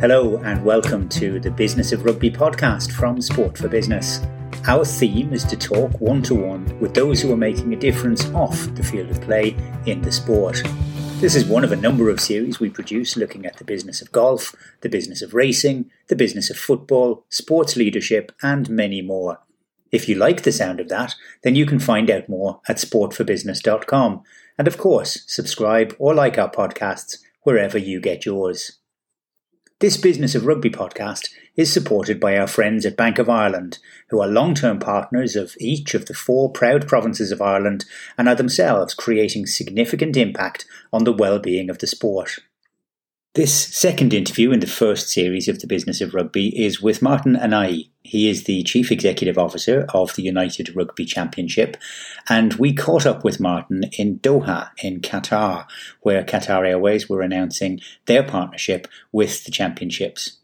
Hello, and welcome to the Business of Rugby podcast from Sport for Business. Our theme is to talk one to one with those who are making a difference off the field of play in the sport. This is one of a number of series we produce looking at the business of golf, the business of racing, the business of football, sports leadership, and many more. If you like the sound of that, then you can find out more at sportforbusiness.com. And of course, subscribe or like our podcasts wherever you get yours. This Business of Rugby podcast is supported by our friends at Bank of Ireland, who are long term partners of each of the four proud provinces of Ireland and are themselves creating significant impact on the well-being of the sport. This second interview in the first series of the Business of Rugby is with Martin Anayi. He is the Chief Executive Officer of the United Rugby Championship, and we caught up with Martin in Doha, in Qatar, where Qatar Airways were announcing their partnership with the championships.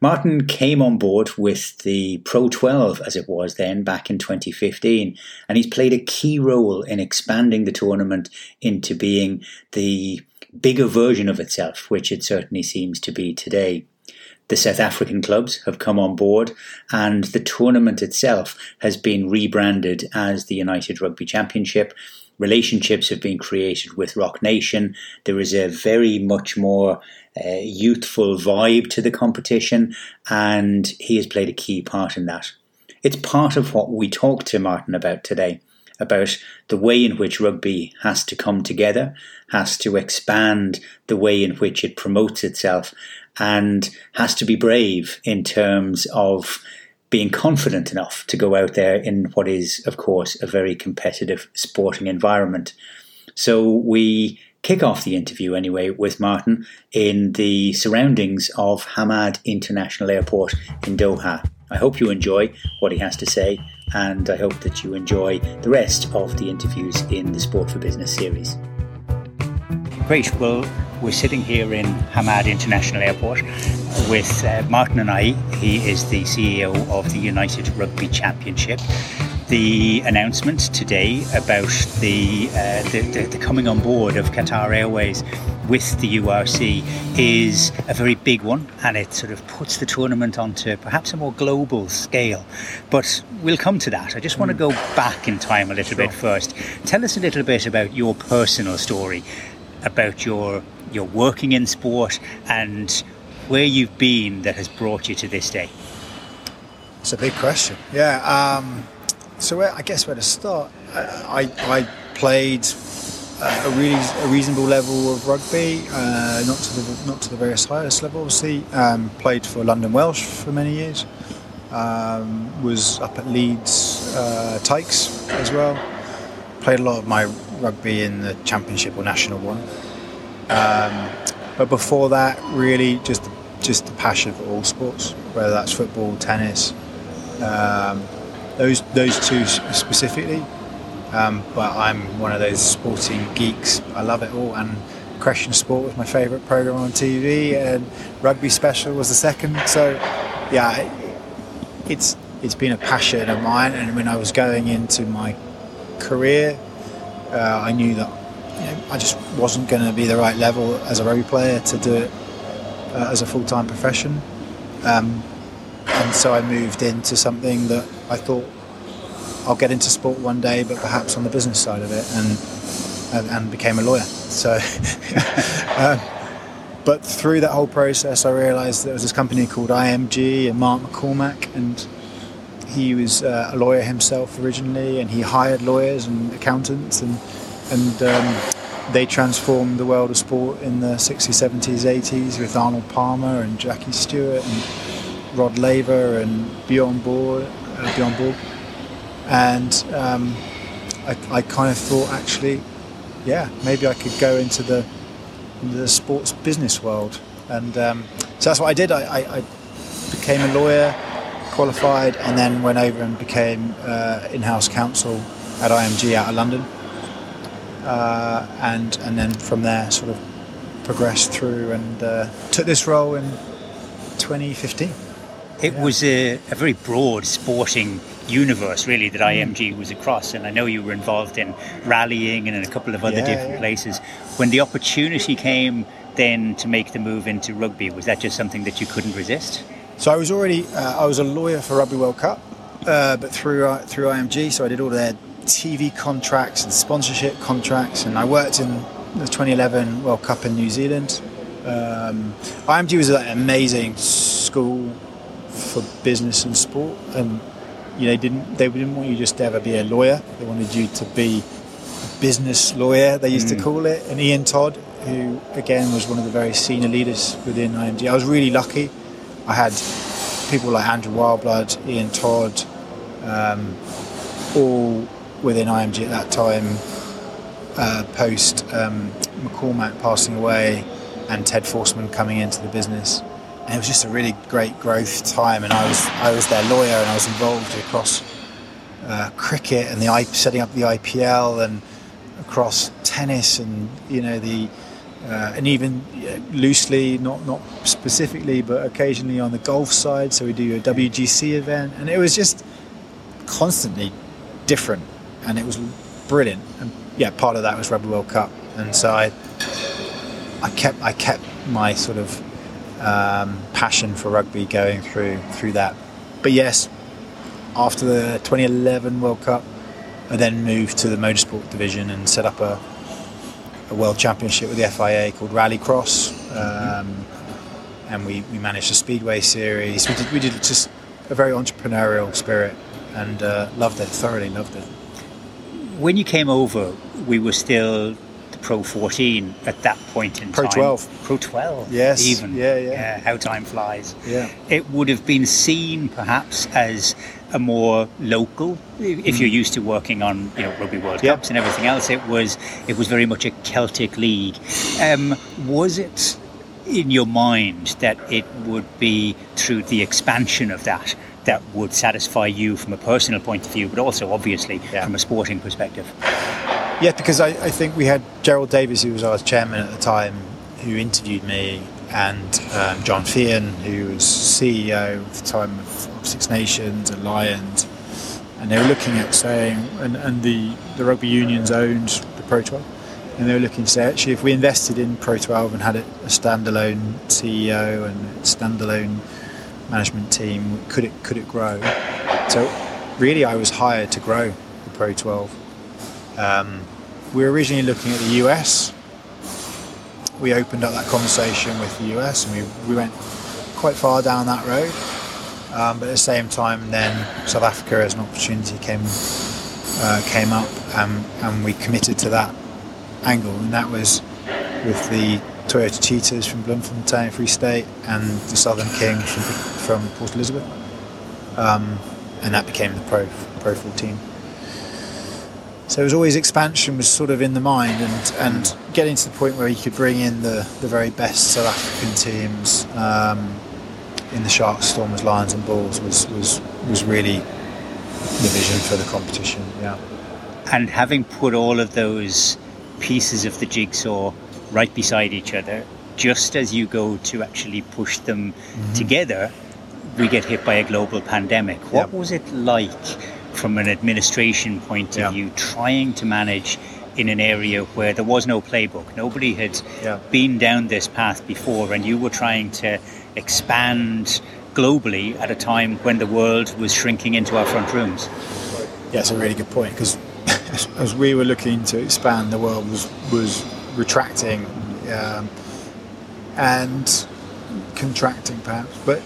Martin came on board with the Pro 12, as it was then, back in 2015, and he's played a key role in expanding the tournament into being the bigger version of itself, which it certainly seems to be today. The South African clubs have come on board, and the tournament itself has been rebranded as the United Rugby Championship. Relationships have been created with Roc Nation. There is a very much more uh, youthful vibe to the competition, and he has played a key part in that. It's part of what we talked to Martin about today about the way in which rugby has to come together, has to expand the way in which it promotes itself, and has to be brave in terms of being confident enough to go out there in what is, of course, a very competitive sporting environment. So we kick off the interview anyway with Martin in the surroundings of Hamad International Airport in Doha. I hope you enjoy what he has to say, and I hope that you enjoy the rest of the interviews in the Sport for Business series. Great. Well, we're sitting here in Hamad International Airport with uh, Martin Anayi. He is the CEO of the United Rugby Championship the announcement today about the, uh, the, the, the, coming on board of Qatar Airways with the URC is a very big one and it sort of puts the tournament onto perhaps a more global scale. But we'll come to that. I just want to go back in time a little sure. bit first. Tell us a little bit about your personal story, about your your working in sport and where you've been that has brought you to this day. It's a big question. Yeah. Um, so where, I guess where to start, I, I played a really a reasonable level of rugby, uh, not to the not to the very highest level, obviously. Um, played for London Welsh for many years. Um, was up at Leeds uh, Tykes as well. Played a lot of my rugby in the Championship or National One. Um, but before that, really just just the passion for all sports, whether that's football, tennis. Um, those those two specifically. Um, but I'm one of those sporting geeks. I love it all, and Question Sport was my favourite program on TV, and Rugby Special was the second. So, yeah, it's it's been a passion of mine. And when I was going into my career, uh, I knew that you know, I just wasn't going to be the right level as a rugby player to do it uh, as a full time profession. Um, and so I moved into something that I thought I'll get into sport one day, but perhaps on the business side of it, and and, and became a lawyer. So, um, but through that whole process, I realised there was this company called IMG and Mark McCormack, and he was uh, a lawyer himself originally, and he hired lawyers and accountants, and and um, they transformed the world of sport in the 60s, 70s, 80s with Arnold Palmer and Jackie Stewart and Rod Laver and Bjorn Borg, uh, Bjorn Borg. and um, I, I, kind of thought actually, yeah, maybe I could go into the into the sports business world, and um, so that's what I did. I, I, I, became a lawyer, qualified, and then went over and became uh, in-house counsel at IMG out of London, uh, and and then from there sort of progressed through and uh, took this role in 2015. It yeah. was a, a, very broad sporting universe, really, that mm. IMG was across. And I know you were involved in rallying and in a couple of other yeah, different yeah. places. When the opportunity came then to make the move into rugby? Was that just something that you couldn't resist? So I was already uh, I was a lawyer for Rugby World Cup, uh, but through uh, through IMG. So I did all their TV contracts and sponsorship contracts, and I worked in the 2011 World Cup in New Zealand. Um, IMG was an amazing school for business and sport, and you know, didn't they didn't want you just to ever be a lawyer. They wanted you to be a business lawyer. They used mm. to call it. And Ian Todd, who again was one of the very senior leaders within IMG, I was really lucky. I had people like Andrew Wildblood, Ian Todd, um, all within IMG at that time. Uh, post um, McCormack passing away and Ted Forstmann coming into the business, and it was just a really great growth time. And I was I was their lawyer, and I was involved across uh, cricket and the setting up the IPL and across tennis and you know the uh, and even loosely, not not specifically, but occasionally on the golf side. So we do a WGC event, and it was just constantly different, and it was brilliant. And yeah, part of that was Rugby World Cup, and so I I kept I kept my sort of um, passion for rugby going through through that. But yes, after the 2011 World Cup, I then moved to the motorsport division and set up a, a world championship with the FIA called Rallycross, um, and we, we managed a speedway series. We did we did just a very entrepreneurial spirit and uh, loved it thoroughly. Loved it. When you came over, we were still Pro 14 at that point in Pro time. Pro 12. Pro 12. Yes. Even. Yeah, yeah. yeah how time flies. Yeah. It would have been seen perhaps as a more local. If you're mm. used to working on you know Rugby World yep. Cups and everything else, it was it was very much a Celtic league. Um, was it in your mind that it would be through the expansion of that that would satisfy you from a personal point of view, but also obviously yeah. from a sporting perspective? Yeah, because I, I, think we had Gerald Davies, who was our chairman at the time, who interviewed me, and um, John Feehan, who was CEO at the time of Six Nations and Lions, and they were looking at saying, and, and the, the rugby unions owned the Pro 12, and they were looking to say, actually, if we invested in Pro 12 and had a standalone CEO and standalone management team, could it could it grow? So, really, I was hired to grow the Pro 12. Um, we were originally looking at the US. We opened up that conversation with the US and we, we went quite far down that road. Um, but at the same time, then South Africa as an opportunity came uh, came up and, and we committed to that angle. And that was with the Toyota Cheetahs from Bloemfontein, Free State, and the Southern King from, from Port Elizabeth. Um, and that became the Pro, Pro 14. So it was always expansion was sort of in the mind, and, and getting to the point where you could bring in the, the very best South African teams um, in the Sharks, Stormers, Lions, and Bulls was was was really the vision for the competition. Yeah. And having put all of those pieces of the jigsaw right beside each other, just as you go to actually push them mm-hmm. together, we get hit by a global pandemic. What yep. was it like? From an administration point of yeah. view, trying to manage in an area where there was no playbook. Nobody had yeah. been down this path before, and you were trying to expand globally at a time when the world was shrinking into our front rooms. Yeah, it's a really good point because as we were looking to expand, the world was was retracting um, and contracting, perhaps. But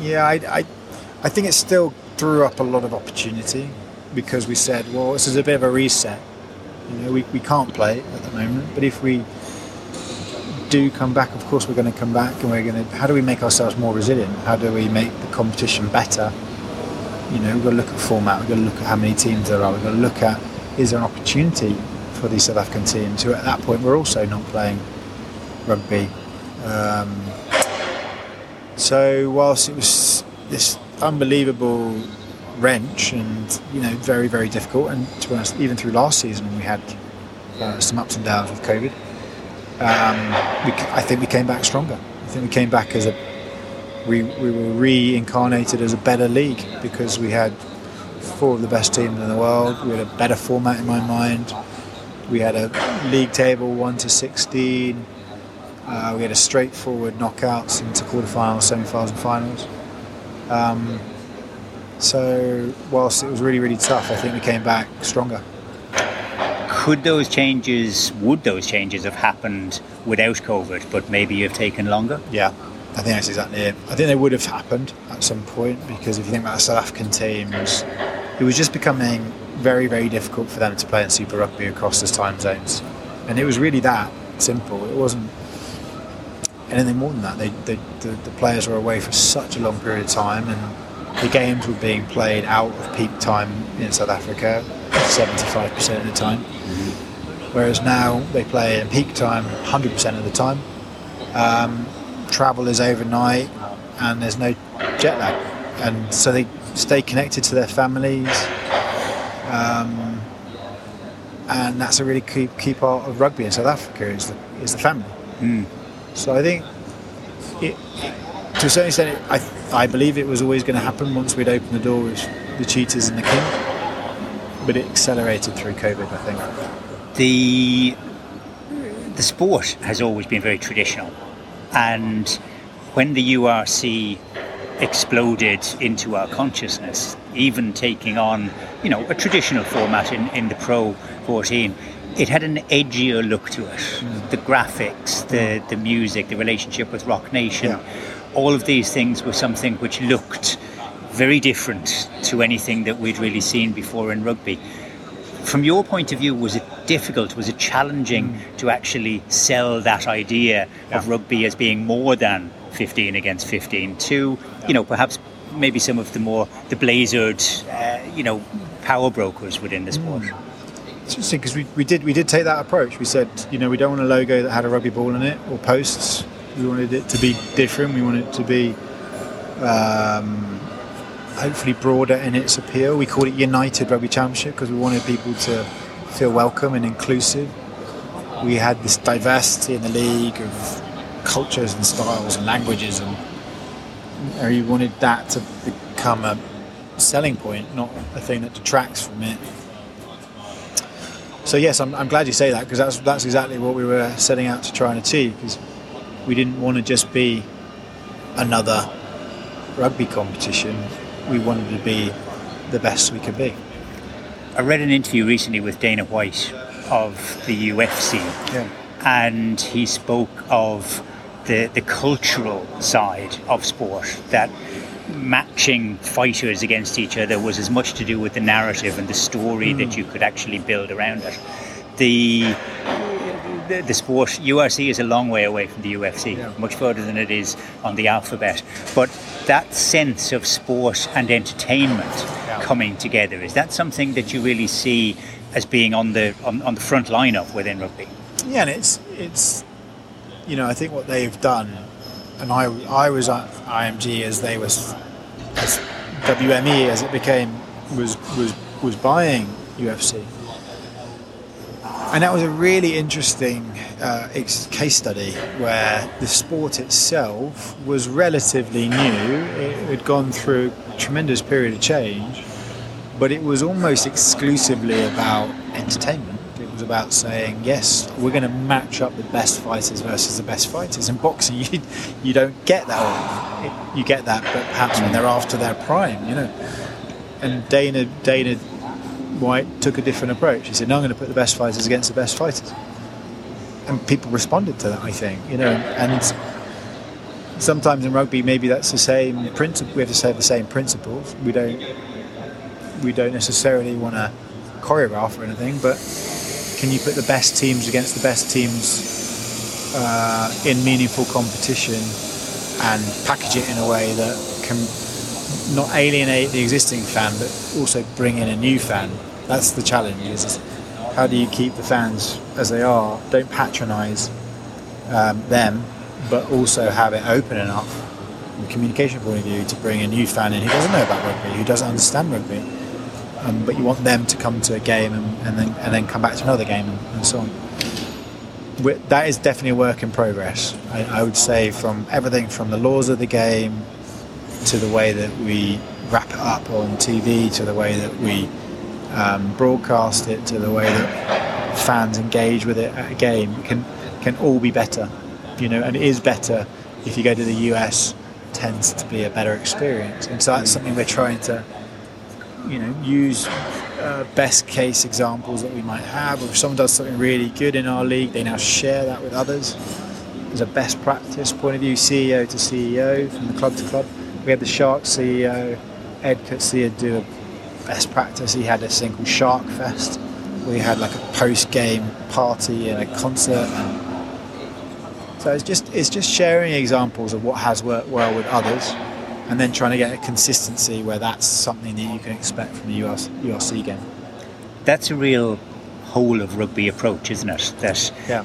yeah, I, I, I think it's still threw up a lot of opportunity because we said, well, this is a bit of a reset. You know, we, we can't play at the moment, but if we do come back, of course, we're going to come back and we're going to. How do we make ourselves more resilient? How do we make the competition better? You know, we've got to look at format, we've got to look at how many teams there are, we've got to look at is there an opportunity for these South African teams who at that point were also not playing rugby. Um, so, whilst it was this unbelievable wrench and you know very very difficult. And to be honest even through last season we had uh, some ups and downs with COVID. Um, we, I think we came back stronger. I think we came back as a we, we were reincarnated as a better league because we had four of the best teams in the world. We had a better format in my mind. We had a league table 1 to 16 Uh, we had a straightforward knockouts into quarterfinals, semi-finals, and finals. Um, so whilst it was really, really tough, I think we came back stronger. Could those changes, would those changes have happened without COVID, but maybe you have taken longer? Yeah, I think that's exactly it. I think they would have happened at some point because if you think about South African teams, it was just becoming very, very difficult for them to play in Super Rugby across the time zones. And it was really that simple. It wasn't anything more than that. They, they, the, the players were away for such a long period of time and the games were being played out of peak time in South Africa 75% of the time. Whereas now they play in peak time 100% of the time. Um, travel is overnight and there's no jet lag. And so they stay connected to their families. Um, and that's a really key, key part of rugby in South Africa is the, is the family. Mm. So I think, it, to a certain extent, it, I, I believe it was always going to happen once we'd opened the door with the Cheetahs and the King, but it accelerated through COVID, I think. The the sport has always been very traditional, and when the URC exploded into our consciousness, even taking on, you know, a traditional format in, in the Pro 14, it had an edgier look to it. Mm. The graphics, the, the music, the relationship with Roc Nation, yeah. all of these things were something which looked very different to anything that we'd really seen before in rugby. From your point of view, was it difficult, was it challenging mm. to actually sell that idea yeah. of rugby as being more than 15 against 15 to, yeah. you know, perhaps maybe some of the more, the blazered, uh, you know, power brokers within the sport? Mm. It's interesting because we, we did we did take that approach. We said, you know, we don't want a logo that had a rugby ball in it or posts. We wanted it to be different. We wanted it to be um, hopefully broader in its appeal. We called it United Rugby Championship because we wanted people to feel welcome and inclusive. We had this diversity in the league of cultures and styles and languages, and we wanted that to become a selling point, not a thing that detracts from it so yes, I'm, I'm glad you say that because that's that's exactly what we were setting out to try and achieve. Because we didn't want to just be another rugby competition. We wanted to be the best we could be. I read an interview recently with Dana White of the UFC, yeah. and he spoke of the the cultural side of sport that matching fighters against each other was as much to do with the narrative and the story mm. that you could actually build around it. The, the, the sport URC is a long way away from the UFC, yeah. much further than it is on the alphabet. But that sense of sport and entertainment yeah. coming together is that something that you really see as being on the on, on the front line of within rugby? Yeah, and it's it's you know I think what they've done and I, I was at IMG as they was as WME as it became was was was buying UFC, and that was a really interesting uh, case study where the sport itself was relatively new. It had gone through a tremendous period of change, but it was almost exclusively about entertainment was about saying, yes, we're going to match up the best fighters versus the best fighters. In boxing, you, you don't get that. You get that, but perhaps when they're after their prime, you know. And Dana Dana White took a different approach. He said, no, I'm going to put the best fighters against the best fighters. And people responded to that, I think, you know. And sometimes in rugby, maybe that's the same principle. We have to say the same principles. We don't we don't necessarily want to choreograph or anything, but can you put the best teams against the best teams uh, in meaningful competition and package it in a way that can not alienate the existing fan but also bring in a new fan? That's the challenge is how do you keep the fans as they are? Don't patronize um, them but also have it open enough from a communication point of view to bring a new fan in who doesn't know about rugby who doesn't understand rugby um, but you want them to come to a game and, and, then and then come back to another game and, and so on. We're, that is definitely a work in progress. I, I, would say from everything from the laws of the game to the way that we wrap it up on TV to the way that we um, broadcast it to the way that fans engage with it at a game can can all be better. you know, and it is better if you go to the US. Tends to be a better experience, and so that's something we're trying to, you know, use uh, best case examples that we might have. If someone does something really good in our league, they now share that with others. As a best practice point of view, CEO to CEO, from the club to club. We had the Shark CEO, Ed Coetzee, do a best practice. He had this thing called Shark Fest. We had like a post-game party and a concert. So it's just it's just sharing examples of what has worked well with others, and then trying to get a consistency where that's something that you can expect from the US, URC game. That's a real whole of rugby approach, isn't it? That yeah.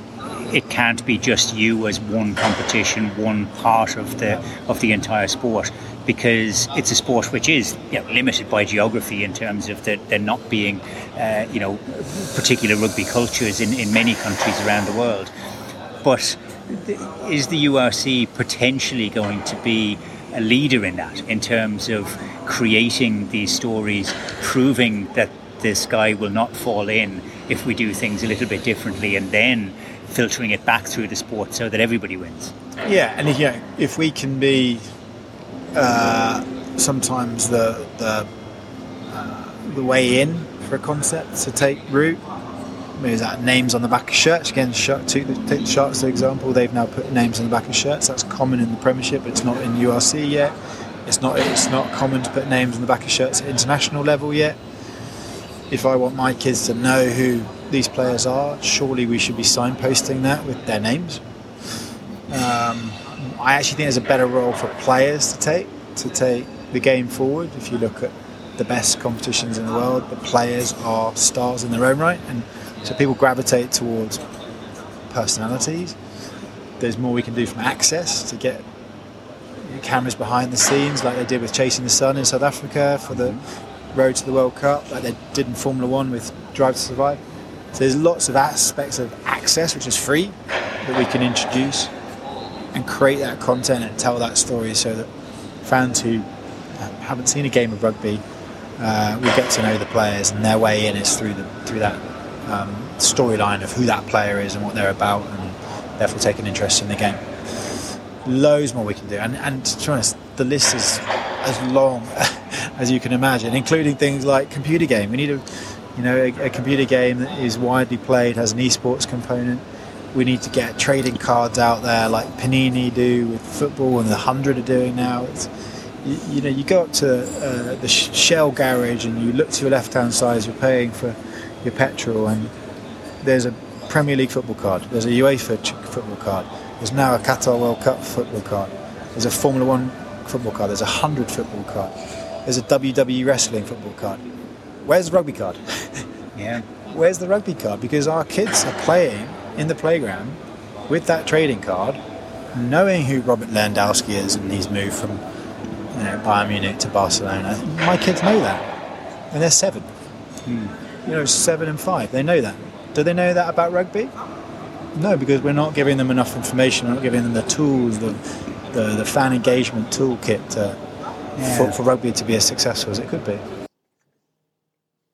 it can't be just you as one competition, one part of the of the entire sport because it's a sport which is you know, limited by geography in terms of the, there not being, uh, you know, particular rugby cultures in, in many countries around the world. But is the URC potentially going to be a leader in that in terms of creating these stories, proving that the sky will not fall in if we do things a little bit differently, and then filtering it back through the sport so that everybody wins? Yeah, and know, if we can be uh, sometimes the the, uh, the way in for a concept to take root. Maybe that names on the back of shirts. Again, shirt, take the Sharks for example. They've now put names on the back of shirts. That's common in the Premiership, it's not in URC yet. It's not it's not common to put names on the back of shirts at international level yet. If I want my kids to know who these players are, surely we should be signposting that with their names. Um, I actually think there's a better role for players to take to take the game forward. If you look at the best competitions in the world, the players are stars in their own right, and so people gravitate towards personalities. There's more we can do from access to get cameras behind the scenes, like they did with Chasing the Sun in South Africa for the Road to the World Cup, like they did in Formula One with Drive to Survive. So there's lots of aspects of access, which is free, that we can introduce and create that content and tell that story so that fans who haven't seen a game of rugby uh, will get to know the players and their way in is through the through that um, storyline of who that player is and what they're about and therefore take an interest in the game. Loads more we can do and, and to be honest the list is as long as you can imagine including things like computer game. We need a you know a, a computer game that is widely played has an esports component we need to get trading cards out there like Panini do with football and the hundred are doing now. It's, you, you, know, you go up to uh, the Shell garage and you look to your left-hand side. as You're paying for your petrol, and there's a Premier League football card. There's a UEFA football card. There's now a Qatar World Cup football card. There's a Formula One football card. There's a hundred football card. There's a WWE wrestling football card. Where's the rugby card? yeah. Where's the rugby card? Because our kids are playing in the playground with that trading card, knowing who Robert Lewandowski is and he's moved from you know, Bayern Munich to Barcelona. My kids know that, and they're seven. Hmm. You know, seven and five. They know that. Do they know that about rugby? No, because we're not giving them enough information. We're not giving them the tools, the the, the fan engagement toolkit to, yeah. for, for rugby to be as successful as it could be.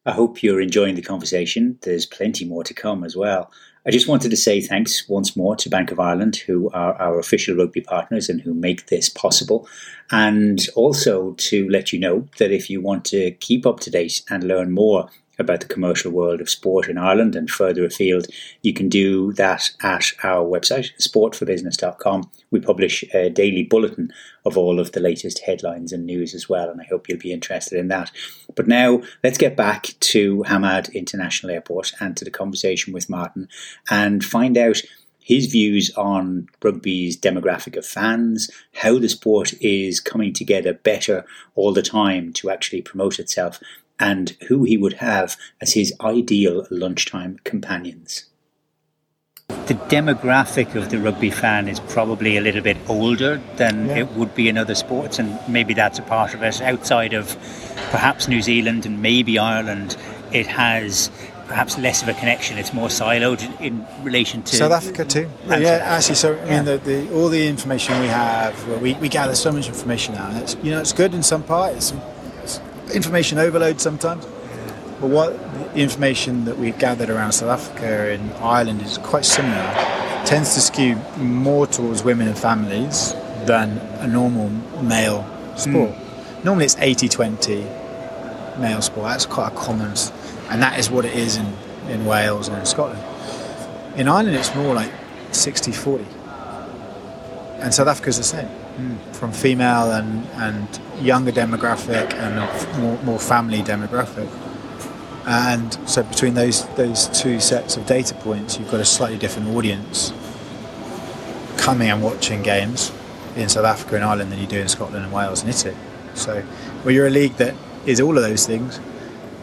I hope you're enjoying the conversation. There's plenty more to come as well. I just wanted to say thanks once more to Bank of Ireland, who are our official rugby partners and who make this possible. And also to let you know that if you want to keep up to date and learn more about the commercial world of sport in Ireland and further afield, you can do that at our website, sportforbusiness.com. We publish a daily bulletin of all of the latest headlines and news as well, and I hope you'll be interested in that. But now let's get back to Hamad International Airport and to the conversation with Martin and find out his views on rugby's demographic of fans, how the sport is coming together better all the time to actually promote itself, and who he would have as his ideal lunchtime companions. The demographic of the rugby fan is probably a little bit older than yeah. it would be in other sports, and maybe that's a part of it. Outside of perhaps New Zealand and maybe Ireland, it has perhaps less of a connection. It's more siloed in relation to South Africa too. Yeah, actually. So I mean, yeah. the, the, all the information we have, well, we, we gather so much information now. And it's you know it's good in some parts information overload sometimes. But what the information that we've gathered around South Africa and Ireland is quite similar tends to skew more towards women and families than a normal male sport. Mm. Normally it's 80-20 male sport. That's quite a common, and that is what it is in, in Wales and in Scotland. In Ireland it's more like 60-40. And South Africa's the same. Mm. From female and, and younger demographic and more, more family demographic. And so between those those two sets of data points, you've got a slightly different audience coming and watching games in South Africa and Ireland than you do in Scotland and Wales and Italy. So, well, you're a league that is all of those things.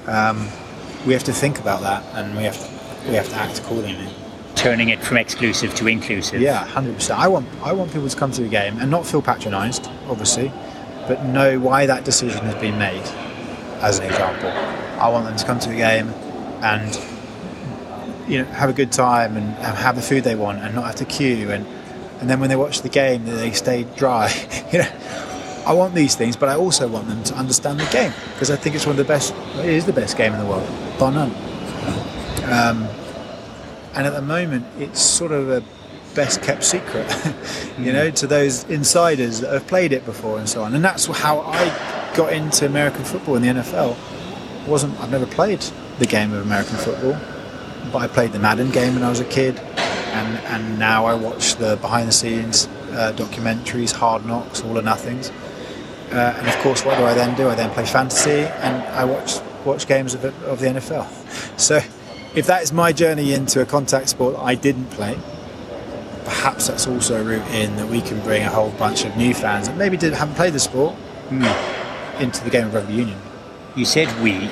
Um, we have to think about that, and we have to, we have to act accordingly. Turning it from exclusive to inclusive. Yeah, hundred percent. I want I want people to come to the game and not feel patronised, obviously, but know why that decision has been made. As an example, I want them to come to the game and you know have a good time and have the food they want and not have to queue. And and then when they watch the game they stay dry. You know I want these things but I also want them to understand the game because I think it's one of the best it is the best game in the world bar none. Um, and at the moment it's sort of a best kept secret you know to those insiders that have played it before and so on and that's how I got into American football in the NFL wasn't I've never played the game of American football but I played the Madden game when I was a kid and, and now I watch the behind the scenes uh, documentaries, Hard Knocks, All or Nothings. Uh, and of course, what do I then do? I then play fantasy and I watch watch games of, it, of the NFL. So, if that is my journey into a contact sport I didn't play, perhaps that's also a route in that we can bring a whole bunch of new fans that maybe did, haven't played the sport mm. into the game of rugby union. You said we,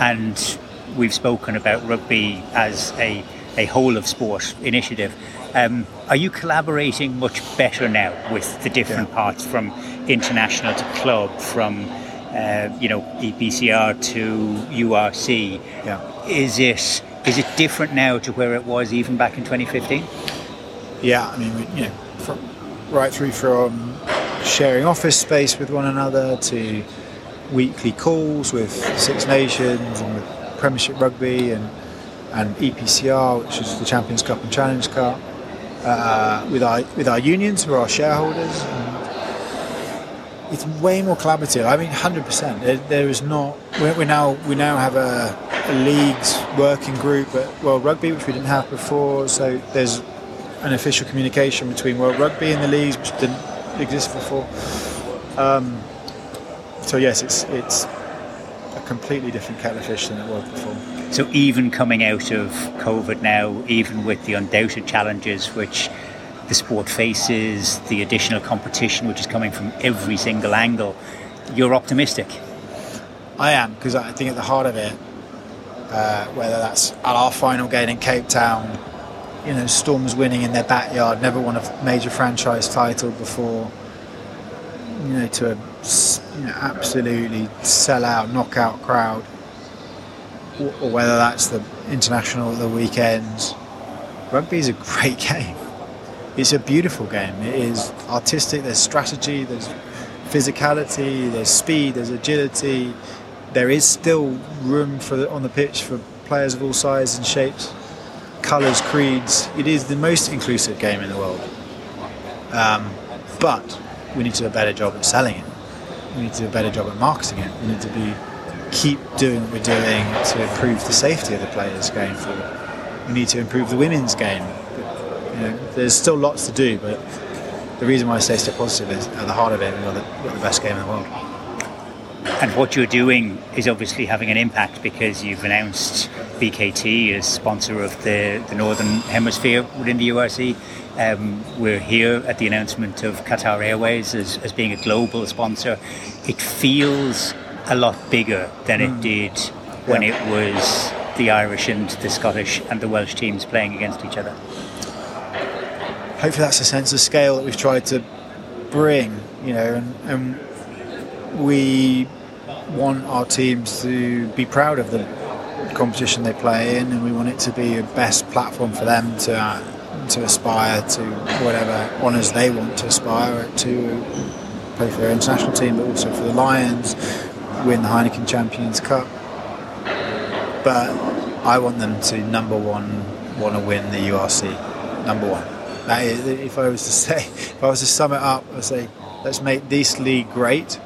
and we've spoken about rugby as a a whole of sport initiative. Um, are you collaborating much better now with the different yeah. parts from international to club, from uh, you know EPCR to URC? Yeah. Is it is it different now to where it was even back in 2015? Yeah, I mean, you know, from, right through from sharing office space with one another to weekly calls with Six Nations and with Premiership Rugby and and EPCR, which is the Champions Cup and Challenge Cup, uh, with our with our unions who are our shareholders. It's way more collaborative. I mean, hundred percent. There, there is not. We now we now have a, a leagues working group at World Rugby, which we didn't have before. So there's an official communication between World Rugby and the leagues, which didn't exist before. Um, so yes, it's it's a completely different kettle of fish than it was before. So even coming out of COVID now, even with the undoubted challenges which the sport faces, the additional competition which is coming from every single angle, you're optimistic. I am because I think at the heart of it, uh, whether that's at our final game in Cape Town, you know, Storms winning in their backyard, never won a major franchise title before, you know, to a you know, absolutely sell out, knockout crowd or whether that's the international at the weekends. Rugby is a great game. It's a beautiful game. It is artistic. There's strategy. There's physicality. There's speed. There's agility. There is still room for on the pitch for players of all sizes and shapes, colours, creeds. It is the most inclusive game in the world. Um, but we need to do a better job at selling it. We need to do a better job at marketing it. We need to be keep doing what we're doing to improve the safety of the players going forward. We need to improve the women's game. You know, there's still lots to do, but the reason why I say stay positive is at the heart of it, we're the, we're the best game in the world. And what you're doing is obviously having an impact because you've announced BKT as sponsor of the, the Northern Hemisphere within the URC. Um, we're here at the announcement of Qatar Airways as, as being a global sponsor. It feels a lot bigger than it mm. did when yeah. it was the Irish and the Scottish and the Welsh teams playing against each other. Hopefully, that's a sense of scale that we've tried to bring, you know, and, and we want our teams to be proud of the competition they play in, and we want it to be a best platform for them to uh, to aspire to whatever honours they want to aspire to play for their international team, but also for the Lions, win the Heineken Champions Cup. But I want them to number one want to win the URC. number one. That is, if I was to say, if I was to sum it up, I'd say, let's make this league great,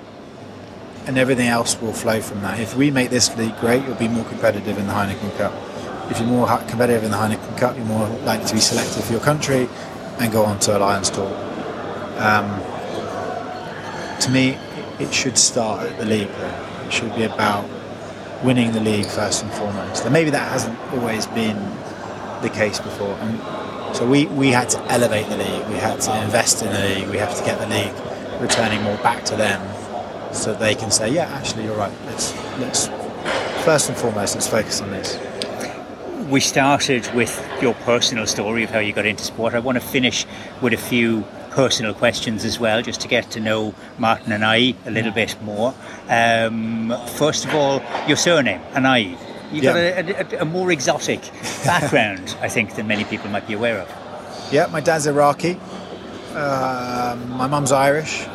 and everything else will flow from that. If we make this league great, you'll be more competitive in the Heineken Cup. If you're more competitive in the Heineken Cup, you're more likely to be selected for your country and go on to a Lions Tour. Um, to me, it should start at the league. It should be about winning the league first and foremost. And maybe that hasn't always been the case before. And so we, we had to elevate the league. We had to invest in the league. We have to get the league returning more back to them, so they can say, yeah, actually, you're right. Let's let's first and foremost let's focus on this. We started with your personal story of how you got into sport. I want to finish with a few personal questions as well, just to get to know Martin and I a little bit more. Um, first of all, your surname, Anayi. You've yeah. got a, a, a, more exotic background, I think, than many people might be aware of. Yeah, my dad's Iraqi. Uh, my mum's Irish.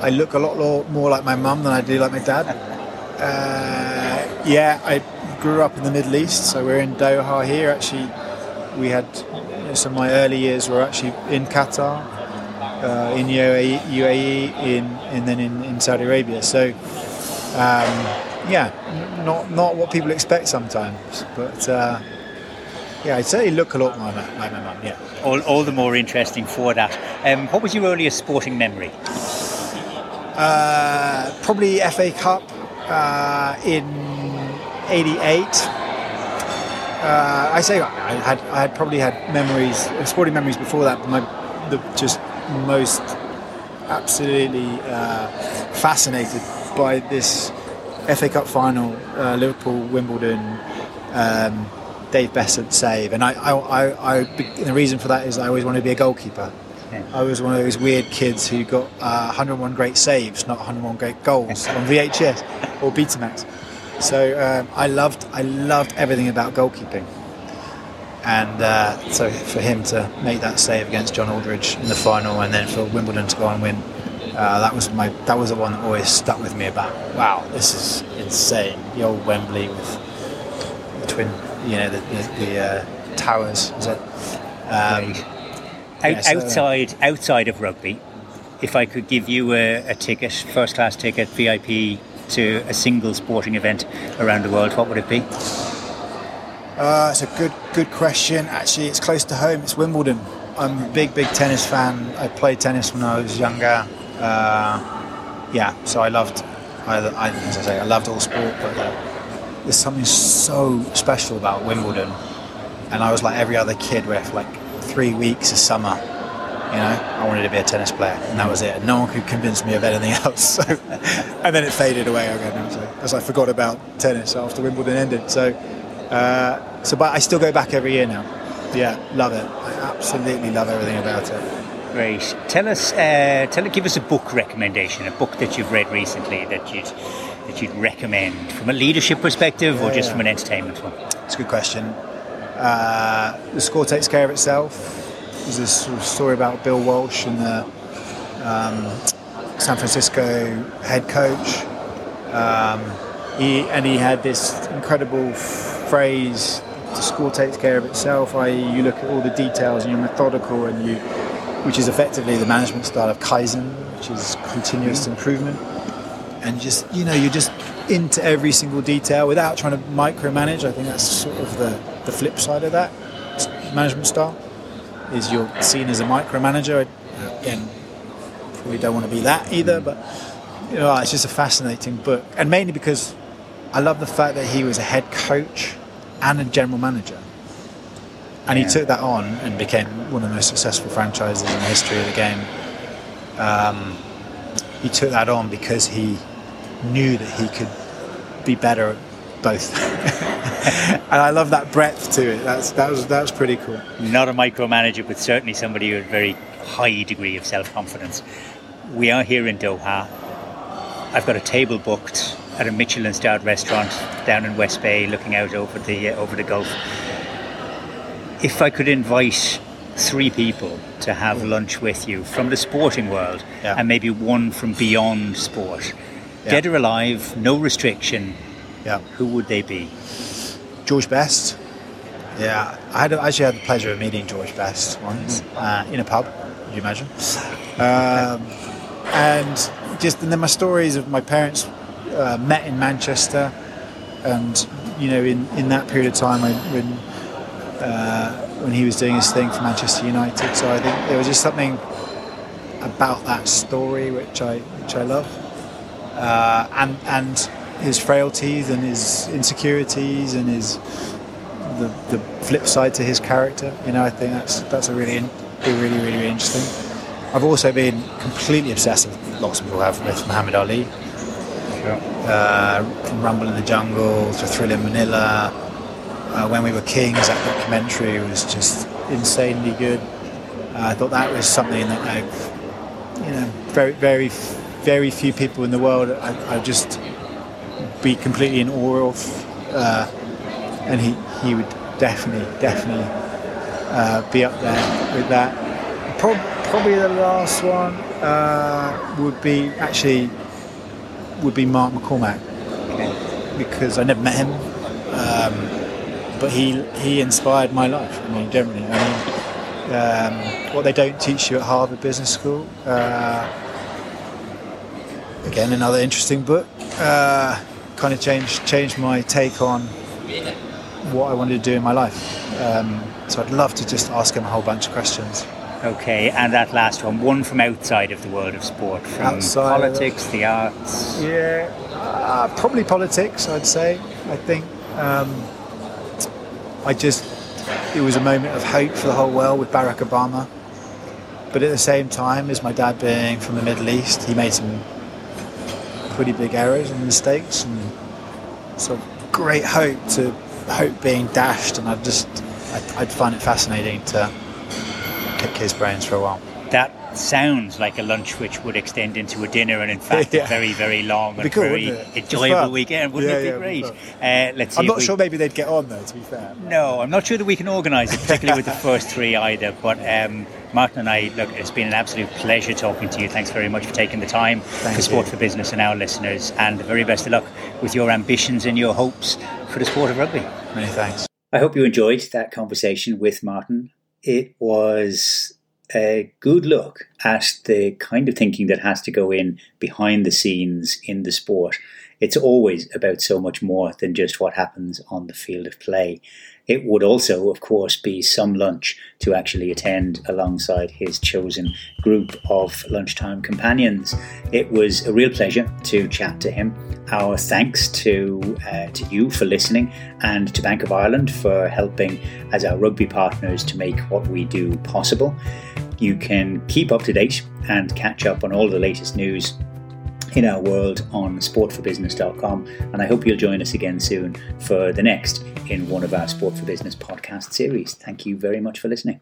I look a lot more like my mum than I do like my dad. Uh, yeah, I grew up in the Middle East, so we're in Doha here. Actually, we had so my early years were actually in Qatar, uh, in UAE, UAE, in and then in, in Saudi Arabia. So um, yeah, not not what people expect sometimes, but uh, yeah, I'd say look a lot like my, my mum. Yeah, all, all the more interesting for that. Um, what was your earliest sporting memory? Uh, probably FA Cup uh, in '88 uh, I say I had I had probably had memories, sporting memories before that, but my the just most absolutely uh, fascinated by this FA Cup final, Liverpool Wimbledon. Um, Dave Beasant save, and I, I, I, I, the reason for that is I always wanted to be a goalkeeper. I was one of those weird kids who got uh, 101 great saves, not 101 great goals on VHS or Betamax. So um, I loved I loved everything about goalkeeping, and uh, so for him to make that save against John Aldridge in the final, and then for Wimbledon to go and win, uh, that was my that was the one that always stuck with me. About wow, this is insane. The old Wembley with the twin, you know, the, the, the uh, towers. Is it? Um, Out, yeah, so, outside outside of rugby, if I could give you a, a ticket, first class ticket, VIP to a single sporting event around the world, what would it be? Uh, it's a good good question. Actually, it's close to home. It's Wimbledon. I'm a big big tennis fan. I played tennis when I was younger. Uh, yeah, so I loved. I, I, as I say, I loved all sport, but uh, there's something so special about Wimbledon. And I was like every other kid, with like three weeks of summer, you know, I wanted to be a tennis player, and that was it. No one could convince me of anything else. So, and then it faded away again, so, as I forgot about tennis after Wimbledon ended. So, uh, so, but I still go back every year now. Yeah, love it. I absolutely love everything about it. Great. Tell us, uh, tell give us a book recommendation, a book that you've read recently that you'd that you'd recommend from a leadership perspective yeah, or just yeah. from an entertainment one. It's a good question. Uh, the score takes care of itself There's this sort of story about Bill Walsh and the um, San Francisco head coach. Um, he, and he had this incredible phrase the score takes care of itself, i.e., you look at all the details and you're methodical, and you, which is effectively the management style of Kaizen, which is continuous mm-hmm. improvement. And just, you know, you're just into every single detail without trying to micromanage. I think that's sort of the, the flip side of that management style is you're seen as a micromanager. Again, probably don't want to be that either, but you know, it's just a fascinating book, and mainly because I love the fact that he was a head coach and a general manager, and yeah. he took that on and became one of the most successful franchises in the history of the game. Um, he took that on because he knew that he could be better both. and I love that breadth to it. That's that was that was pretty cool. Not a micromanager, but certainly somebody with a very high degree of self confidence. We are here in Doha. I've got a table booked at a Michelin starred restaurant down in West Bay, looking out over the uh, over the Gulf. If I could invite three people to have lunch with you from the sporting world, yeah. and maybe one from beyond sport, yeah. dead or alive, no restriction. Yeah. Who would they be? George Best, Yeah, I had actually had the pleasure of meeting George Best once uh, in a pub. You imagine? Um, and just and then my stories of my parents uh, met in Manchester, and you know in, in that period of time when when, uh, when he was doing his thing for Manchester United. So I think there was just something about that story which I which I love, uh, and and his frailties and his insecurities and his the, the flip side to his character. You know, I think that's that's a really really really really interesting. I've also been completely obsessed with lots of people have with Muhammad Ali. Uh, from Rumble in the Jungle to Thrilla in Manila. Uh, when we were kings, that documentary was just insanely good. Uh, I thought that was something that I, you know, very very very few people in the world I, I just be completely in awe of. Uh, and he, he would definitely, definitely uh, be up there with that. Pro- probably the last one uh, would be actually would be Mark McCormack because I never met him, um, but he he inspired my life. I mean, generally, I mean, um, what they don't teach you at Harvard Business School. Uh, again, another interesting book. Uh, kind of changed changed my take on what I wanted to do in my life. Um, so I'd love to just ask him a whole bunch of questions. Okay, and that last one, one from outside of the world of sport, from Outside of- politics, the arts. Yeah, uh, probably politics. I'd say. I think um, I just it was a moment of hope for the whole world with Barack Obama. But at the same time, as my dad being from the Middle East, he made some pretty big errors and mistakes, and so great hope to hope being dashed. And I just I'd, I'd find it fascinating to pick his brains for a while. That sounds like a lunch which would extend into a dinner, and in fact, Yeah. a very, very long and cool, very wouldn't it? It's enjoyable fun. weekend. Wouldn't Yeah, it be it'd be great? Uh, let's see. I'm not we- sure maybe they'd get on though. To be fair. No, I'm not sure that we can organise it, particularly with the first three either. But um, Martin Anayi, look, it's been an absolute pleasure talking to you. Thanks very much for taking the time Thank for Sport you. for Business and our listeners. And the very best of luck with your ambitions and your hopes for the sport of rugby. Many thanks. I hope you enjoyed that conversation with Martin. It was a good look at the kind of thinking that has to go in behind the scenes in the sport. It's always about so much more than just what happens on the field of play. It would also, of course, be some lunch to actually attend alongside his chosen group of lunchtime companions. It was a real pleasure to chat to him. Our thanks to uh, to you for listening, and to Bank of Ireland for helping as our rugby partners to make what we do possible. You can keep up to date and catch up on all the latest news in our world on sportforbusiness.com. And I hope you'll join us again soon for the next in one of our Sport for Business podcast series. Thank you very much for listening.